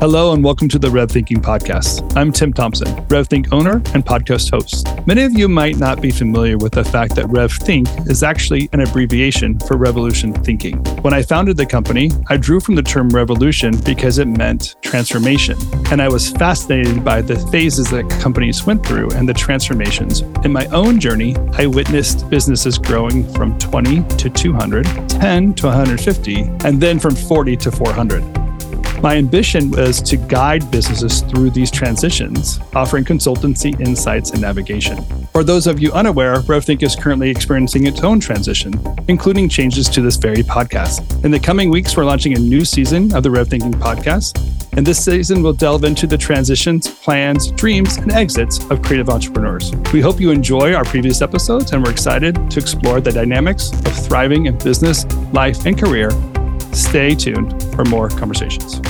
Hello and welcome to the RevThinking Podcast. I'm Tim Thompson, RevThink owner and podcast host. Many of you might not be familiar with the fact that RevThink is actually an abbreviation for Revolution Thinking. When I founded the company, I drew from the term revolution because it meant transformation. And I was fascinated by the phases that companies went through and the transformations. In my own journey, I witnessed businesses growing from 20 to 200, 10 to 150, and then from 40 to 400. My ambition was to guide businesses through these transitions, offering consultancy, insights, and navigation. For those of you unaware, RevThink is currently experiencing its own transition, including changes to this very podcast. In the coming weeks, we're launching a new season of the RevThinking podcast. And this season, we'll delve into the transitions, plans, dreams, and exits of creative entrepreneurs. We hope you enjoy our previous episodes, and we're excited to explore the dynamics of thriving in business, life, and career. Stay tuned for more conversations.